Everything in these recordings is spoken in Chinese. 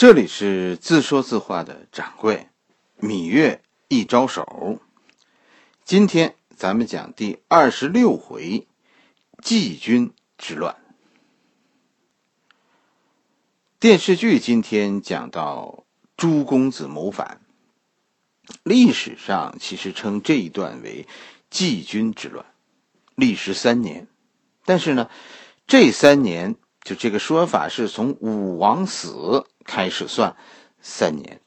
这里是自说自话的掌柜，芈月一招手。今天咱们讲第二十六回，季军之乱。电视剧今天讲到朱公子谋反，历史上其实称这一段为季军之乱，历时三年。但是呢，这三年就这个说法是从武王死。开始算三年，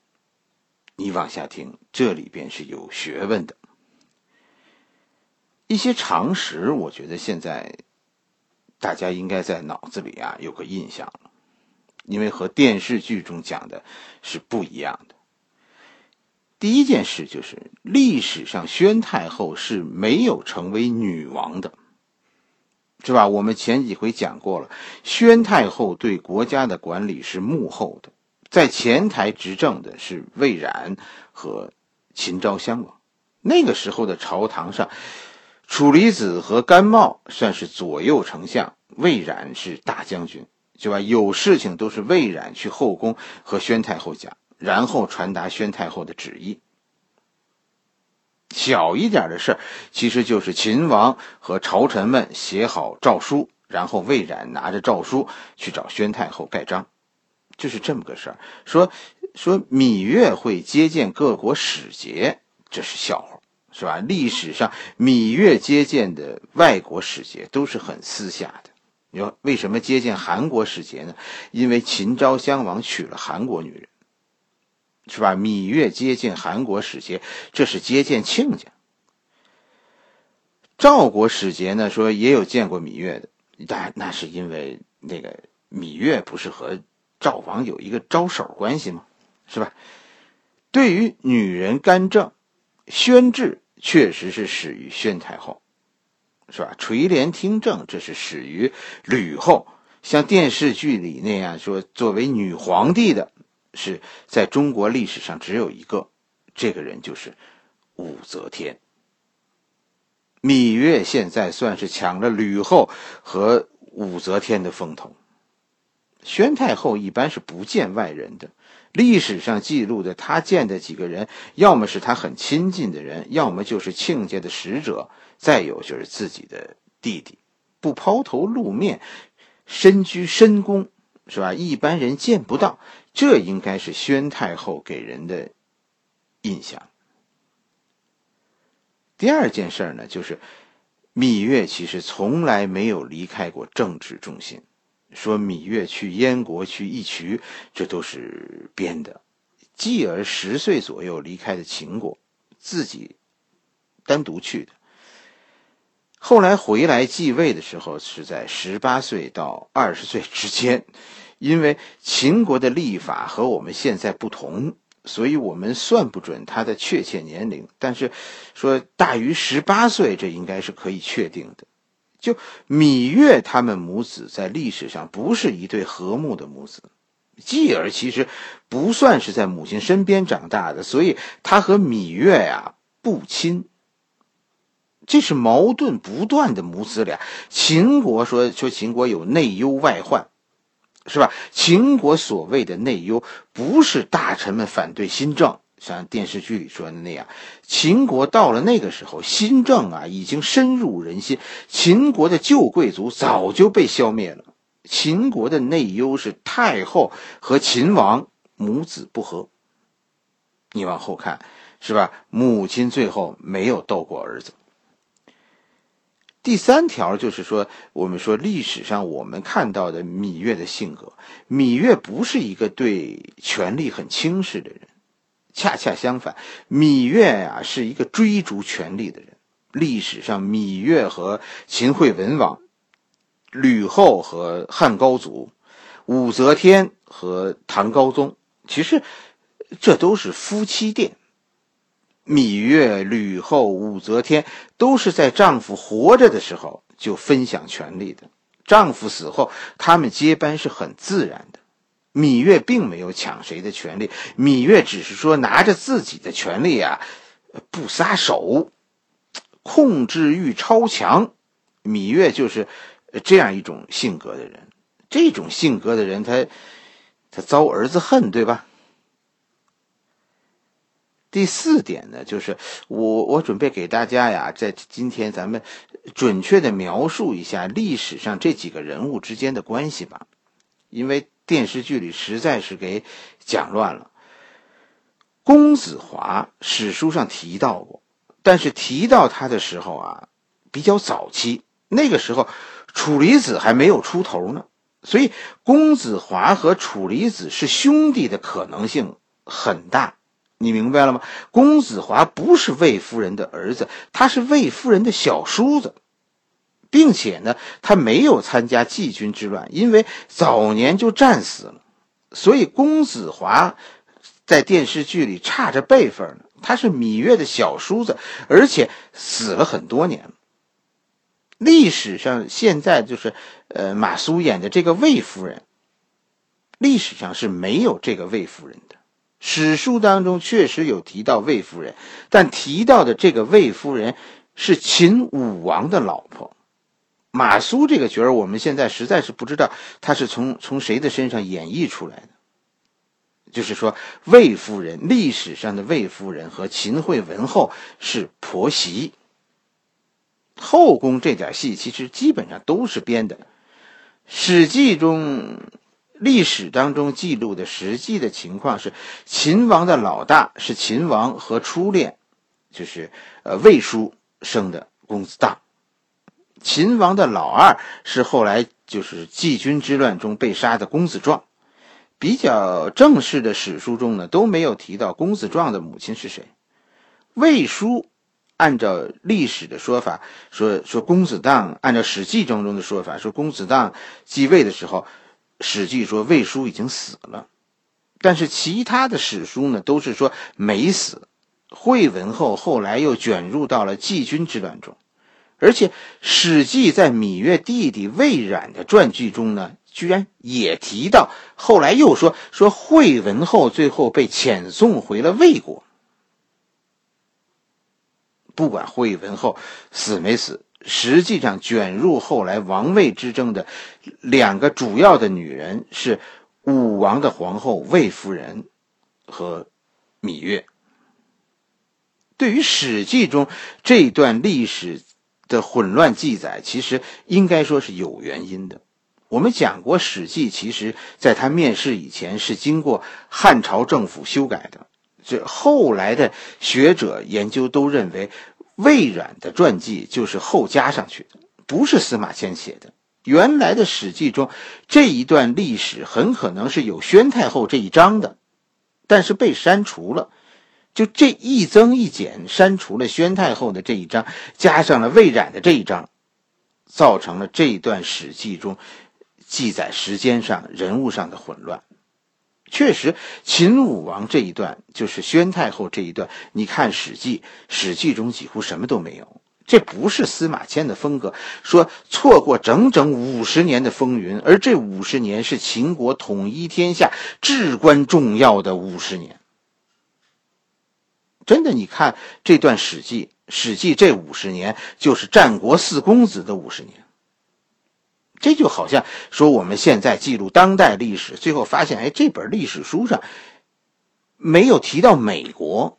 你往下听，这里边是有学问的。一些常识，我觉得现在大家应该在脑子里啊有个印象了，因为和电视剧中讲的是不一样的。第一件事就是，历史上宣太后是没有成为女王的，是吧？我们前几回讲过了，宣太后对国家的管理是幕后的。在前台执政的是魏冉和秦昭襄王，那个时候的朝堂上，楚离子和甘茂算是左右丞相，魏冉是大将军，是吧？有事情都是魏冉去后宫和宣太后讲，然后传达宣太后的旨意。小一点的事儿，其实就是秦王和朝臣们写好诏书，然后魏冉拿着诏书去找宣太后盖章。就是这么个事儿，说说芈月会接见各国使节，这是笑话，是吧？历史上芈月接见的外国使节都是很私下的。你说为什么接见韩国使节呢？因为秦昭襄王娶了韩国女人，是吧？芈月接见韩国使节，这是接见亲家。赵国使节呢，说也有见过芈月的，但那是因为那个芈月不是和。赵王有一个招手关系吗？是吧？对于女人干政，宣制确实是始于宣太后，是吧？垂帘听政，这是始于吕后。像电视剧里那样说，作为女皇帝的，是在中国历史上只有一个，这个人就是武则天。芈月现在算是抢了吕后和武则天的风头。宣太后一般是不见外人的，历史上记录的她见的几个人，要么是她很亲近的人，要么就是亲家的使者，再有就是自己的弟弟，不抛头露面，身居深宫，是吧？一般人见不到，这应该是宣太后给人的印象。第二件事呢，就是芈月其实从来没有离开过政治中心。说芈月去燕国去义渠，这都是编的。继而十岁左右离开的秦国，自己单独去的。后来回来继位的时候是在十八岁到二十岁之间，因为秦国的历法和我们现在不同，所以我们算不准他的确切年龄。但是说大于十八岁，这应该是可以确定的。就芈月他们母子在历史上不是一对和睦的母子，继而其实不算是在母亲身边长大的，所以他和芈月呀不亲。这是矛盾不断的母子俩。秦国说说秦国有内忧外患，是吧？秦国所谓的内忧，不是大臣们反对新政。像电视剧里说的那样，秦国到了那个时候，新政啊已经深入人心。秦国的旧贵族早就被消灭了。秦国的内忧是太后和秦王母子不和。你往后看，是吧？母亲最后没有斗过儿子。第三条就是说，我们说历史上我们看到的芈月的性格，芈月不是一个对权力很轻视的人。恰恰相反，芈月呀是一个追逐权力的人。历史上，芈月和秦惠文王、吕后和汉高祖、武则天和唐高宗，其实这都是夫妻店。芈月、吕后、武则天都是在丈夫活着的时候就分享权力的，丈夫死后，他们接班是很自然的。芈月并没有抢谁的权利，芈月只是说拿着自己的权利啊，不撒手，控制欲超强。芈月就是这样一种性格的人。这种性格的人，他他遭儿子恨，对吧？第四点呢，就是我我准备给大家呀，在今天咱们准确的描述一下历史上这几个人物之间的关系吧，因为电视剧里实在是给讲乱了。公子华史书上提到过，但是提到他的时候啊，比较早期，那个时候楚离子还没有出头呢，所以公子华和楚离子是兄弟的可能性很大。你明白了吗？公子华不是魏夫人的儿子，他是魏夫人的小叔子，并且呢，他没有参加季军之乱，因为早年就战死了，所以公子华在电视剧里差着辈分呢。他是芈月的小叔子，而且死了很多年。历史上现在就是呃马苏演的这个魏夫人，历史上是没有这个魏夫人的。史书当中确实有提到魏夫人，但提到的这个魏夫人是秦武王的老婆。马苏这个角儿，我们现在实在是不知道他是从从谁的身上演绎出来的。就是说，魏夫人历史上的魏夫人和秦惠文后是婆媳。后宫这点戏其实基本上都是编的，《史记》中。历史当中记录的实际的情况是，秦王的老大是秦王和初恋，就是呃魏叔生的公子荡。秦王的老二是后来就是季军之乱中被杀的公子壮。比较正式的史书中呢都没有提到公子壮的母亲是谁。魏叔按照历史的说法说说公子荡，按照《史记》当中的说法说公子荡继位的时候。史记说魏叔已经死了，但是其他的史书呢都是说没死。惠文后后来又卷入到了季军之乱中，而且史记在芈月弟弟魏冉的传记中呢，居然也提到，后来又说说惠文后最后被遣送回了魏国。不管惠文后死没死。实际上，卷入后来王位之争的两个主要的女人是武王的皇后魏夫人和芈月。对于《史记》中这段历史的混乱记载，其实应该说是有原因的。我们讲过，《史记》其实在他面世以前是经过汉朝政府修改的。这后来的学者研究都认为。魏冉的传记就是后加上去的，不是司马迁写的。原来的《史记》中这一段历史很可能是有宣太后这一章的，但是被删除了。就这一增一减，删除了宣太后的这一章，加上了魏冉的这一章，造成了这一段《史记》中记载时间上、人物上的混乱。确实，秦武王这一段就是宣太后这一段。你看《史记》，《史记》中几乎什么都没有。这不是司马迁的风格。说错过整整五十年的风云，而这五十年是秦国统一天下至关重要的五十年。真的，你看这段《史记》，《史记》这五十年就是战国四公子的五十年。这就好像说，我们现在记录当代历史，最后发现，哎，这本历史书上没有提到美国。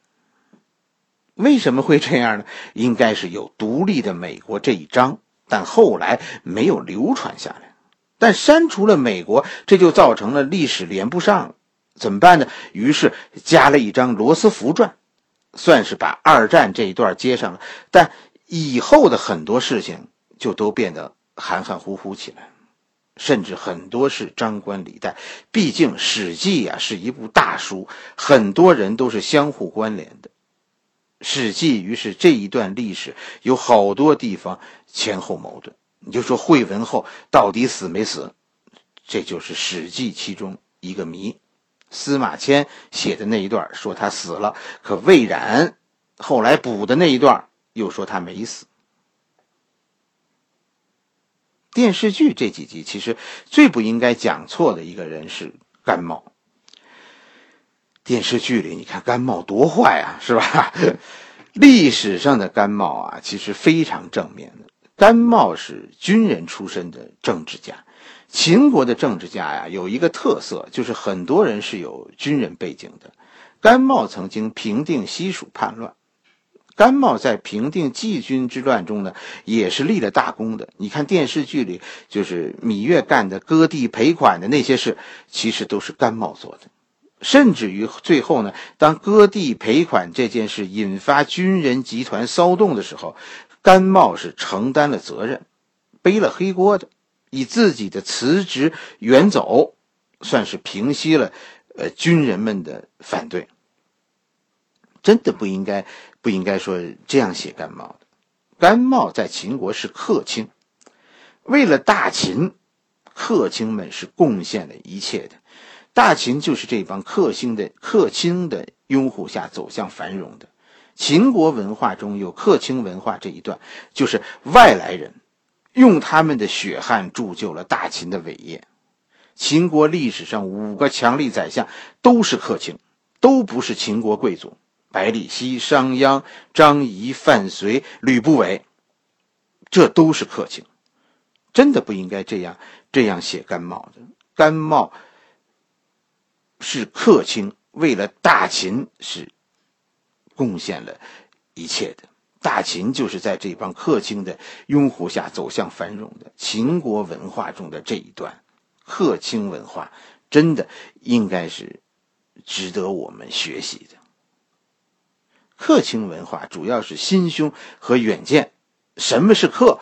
为什么会这样呢？应该是有独立的美国这一章，但后来没有流传下来。但删除了美国，这就造成了历史连不上，怎么办呢？于是加了一张罗斯福传，算是把二战这一段接上了。但以后的很多事情就都变得。含含糊糊起来，甚至很多是张冠李戴。毕竟《史记》呀是一部大书，很多人都是相互关联的。《史记》于是这一段历史有好多地方前后矛盾。你就说惠文后到底死没死？这就是《史记》其中一个谜。司马迁写的那一段说他死了，可魏冉后来补的那一段又说他没死。电视剧这几集其实最不应该讲错的一个人是甘茂。电视剧里你看甘茂多坏啊，是吧？历史上的甘茂啊，其实非常正面的。甘茂是军人出身的政治家，秦国的政治家呀，有一个特色，就是很多人是有军人背景的。甘茂曾经平定西蜀叛乱，甘茂在平定季军之乱中呢，也是立了大功的。你看电视剧里，就是芈月干的割地赔款的那些事，其实都是甘茂做的。甚至于最后呢，当割地赔款这件事引发军人集团骚动的时候，甘茂是承担了责任，背了黑锅的，以自己的辞职远走，算是平息了呃军人们的反对。真的不应该，不应该说这样写甘茂的。甘茂在秦国是客卿，为了大秦，客卿们是贡献了一切的。大秦就是这帮克星的客卿的拥护下走向繁荣的。秦国文化中有客卿文化这一段，就是外来人用他们的血汗铸就了大秦的伟业。秦国历史上五个强力宰相都是客卿，都不是秦国贵族。百里奚、商鞅、张仪、范睢、吕不韦，这都是客卿，真的不应该这样这样写甘茂的。甘茂。是客卿为了大秦是贡献了一切的，大秦就是在这帮客卿的拥护下走向繁荣的。秦国文化中的这一段客卿文化，真的应该是值得我们学习的。客卿文化主要是心胸和远见。什么是客？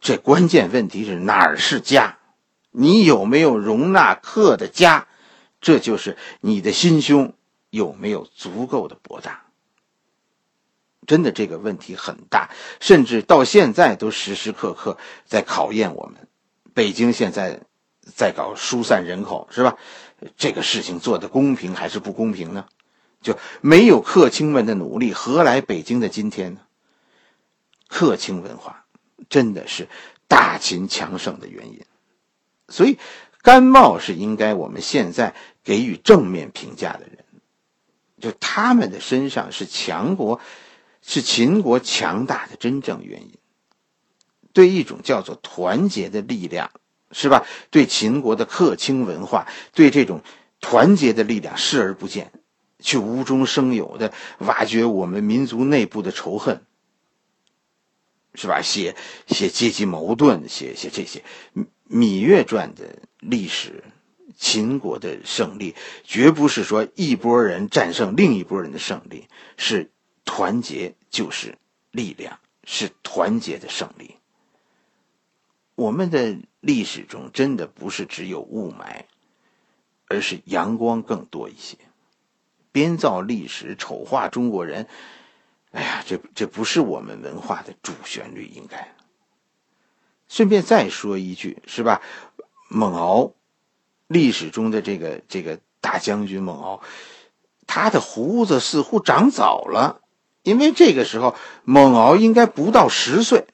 这关键问题是哪儿是家？你有没有容纳客的家？这就是你的心胸有没有足够的博大？真的这个问题很大，甚至到现在都时时刻刻在考验我们。北京现在在搞疏散人口，是吧？这个事情做的公平还是不公平呢？就没有客卿们的努力，何来北京的今天呢？客卿文化真的是大秦强盛的原因，所以。甘茂是应该我们现在给予正面评价的人，就他们的身上是强国，是秦国强大的真正原因。对一种叫做团结的力量，是吧？对秦国的客卿文化，对这种团结的力量视而不见，去无中生有的挖掘我们民族内部的仇恨，是吧？写写阶级矛盾，写写这些。《芈月传》的历史，秦国的胜利绝不是说一拨人战胜另一拨人的胜利，是团结就是力量，是团结的胜利。我们的历史中真的不是只有雾霾，而是阳光更多一些。编造历史、丑化中国人，哎呀，这这不是我们文化的主旋律，应该。顺便再说一句，是吧？蒙敖，历史中的这个这个大将军蒙敖，他的胡子似乎长早了，因为这个时候蒙敖应该不到十岁。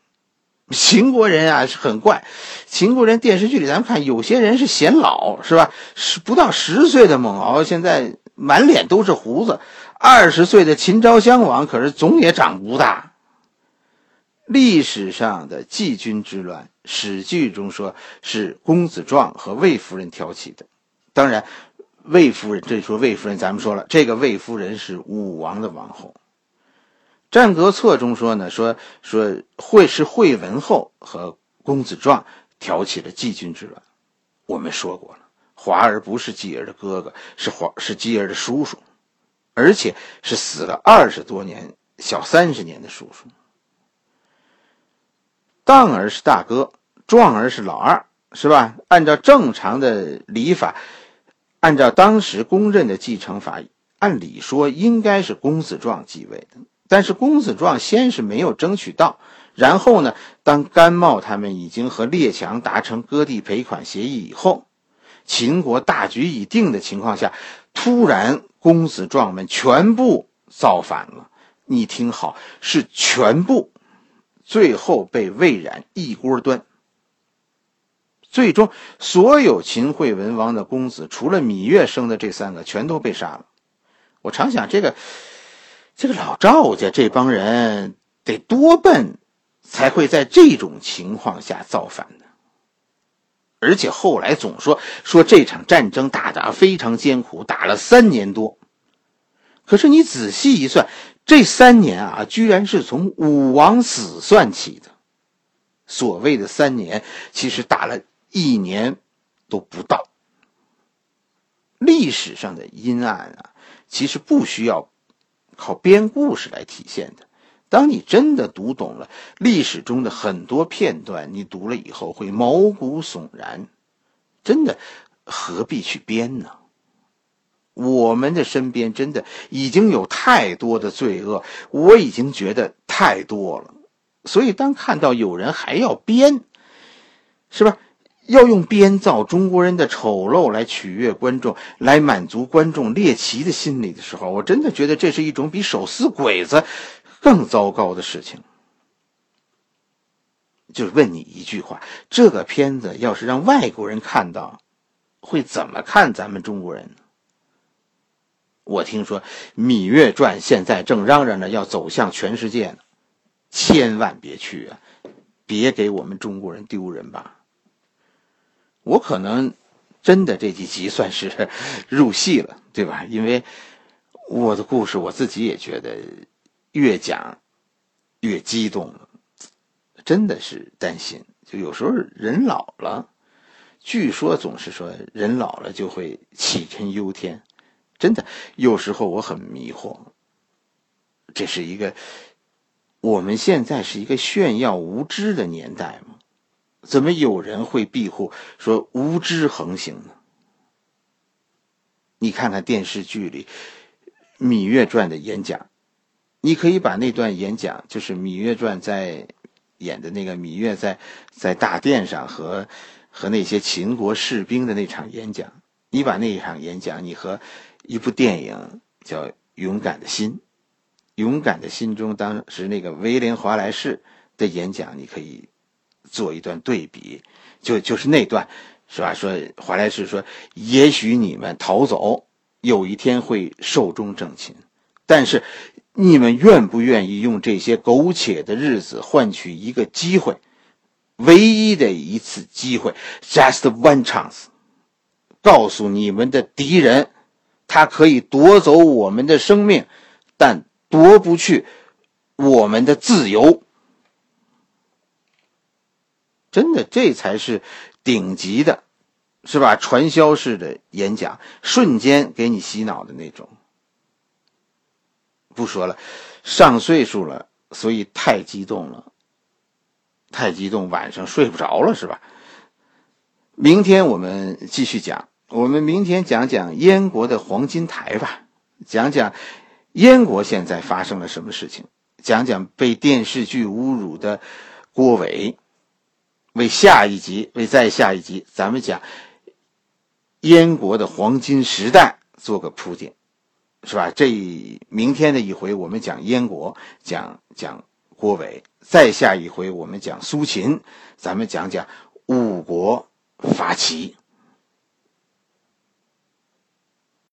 秦国人啊是很怪，秦国人电视剧里咱们看有些人是显老，是吧？是不到十岁的蒙敖现在满脸都是胡子，二十岁的秦昭襄王可是总也长不大。历史上的季军之乱，史记中说是公子壮和魏夫人挑起的。当然，魏夫人这说魏夫人，咱们说了，这个魏夫人是武王的王后。《战国策》中说呢，说说惠是惠文后和公子壮挑起了季军之乱。我们说过了，华儿不是继儿的哥哥，是华是继儿的叔叔，而且是死了二十多年、小三十年的叔叔。当儿是大哥，壮儿是老二，是吧？按照正常的礼法，按照当时公认的继承法，按理说应该是公子壮继位的。但是公子壮先是没有争取到，然后呢，当甘茂他们已经和列强达成割地赔款协议以后，秦国大局已定的情况下，突然公子壮们全部造反了。你听好，是全部。最后被魏冉一锅端。最终，所有秦惠文王的公子，除了芈月生的这三个，全都被杀了。我常想，这个这个老赵家这帮人得多笨，才会在这种情况下造反呢？而且后来总说说这场战争打得非常艰苦，打了三年多。可是你仔细一算，这三年啊，居然是从武王死算起的。所谓的三年，其实打了一年都不到。历史上的阴暗啊，其实不需要靠编故事来体现的。当你真的读懂了历史中的很多片段，你读了以后会毛骨悚然。真的，何必去编呢？我们的身边真的已经有太多的罪恶，我已经觉得太多了。所以，当看到有人还要编，是吧？要用编造中国人的丑陋来取悦观众，来满足观众猎奇的心理的时候，我真的觉得这是一种比手撕鬼子更糟糕的事情。就是问你一句话：这个片子要是让外国人看到，会怎么看咱们中国人？我听说《芈月传》现在正嚷嚷着要走向全世界呢，千万别去啊！别给我们中国人丢人吧。我可能真的这几集算是 入戏了，对吧？因为我的故事我自己也觉得越讲越激动，真的是担心。就有时候人老了，据说总是说人老了就会杞人忧天。真的，有时候我很迷惑。这是一个，我们现在是一个炫耀无知的年代吗？怎么有人会庇护说无知横行呢？你看看电视剧里《芈月传》的演讲，你可以把那段演讲，就是《芈月传》在演的那个芈月在在大殿上和和那些秦国士兵的那场演讲，你把那一场演讲，你和一部电影叫《勇敢的心》，《勇敢的心》中当时那个威廉·华莱士的演讲，你可以做一段对比，就就是那段，是吧？说华莱士说：“也许你们逃走，有一天会寿终正寝，但是你们愿不愿意用这些苟且的日子换取一个机会，唯一的一次机会，just one chance，告诉你们的敌人。”他可以夺走我们的生命，但夺不去我们的自由。真的，这才是顶级的，是吧？传销式的演讲，瞬间给你洗脑的那种。不说了，上岁数了，所以太激动了，太激动，晚上睡不着了，是吧？明天我们继续讲。我们明天讲讲燕国的黄金台吧，讲讲燕国现在发生了什么事情，讲讲被电视剧侮辱的郭伟。为下一集，为再下一集，咱们讲燕国的黄金时代做个铺垫，是吧？这明天的一回我们讲燕国，讲讲郭伟；再下一回我们讲苏秦，咱们讲讲五国伐齐。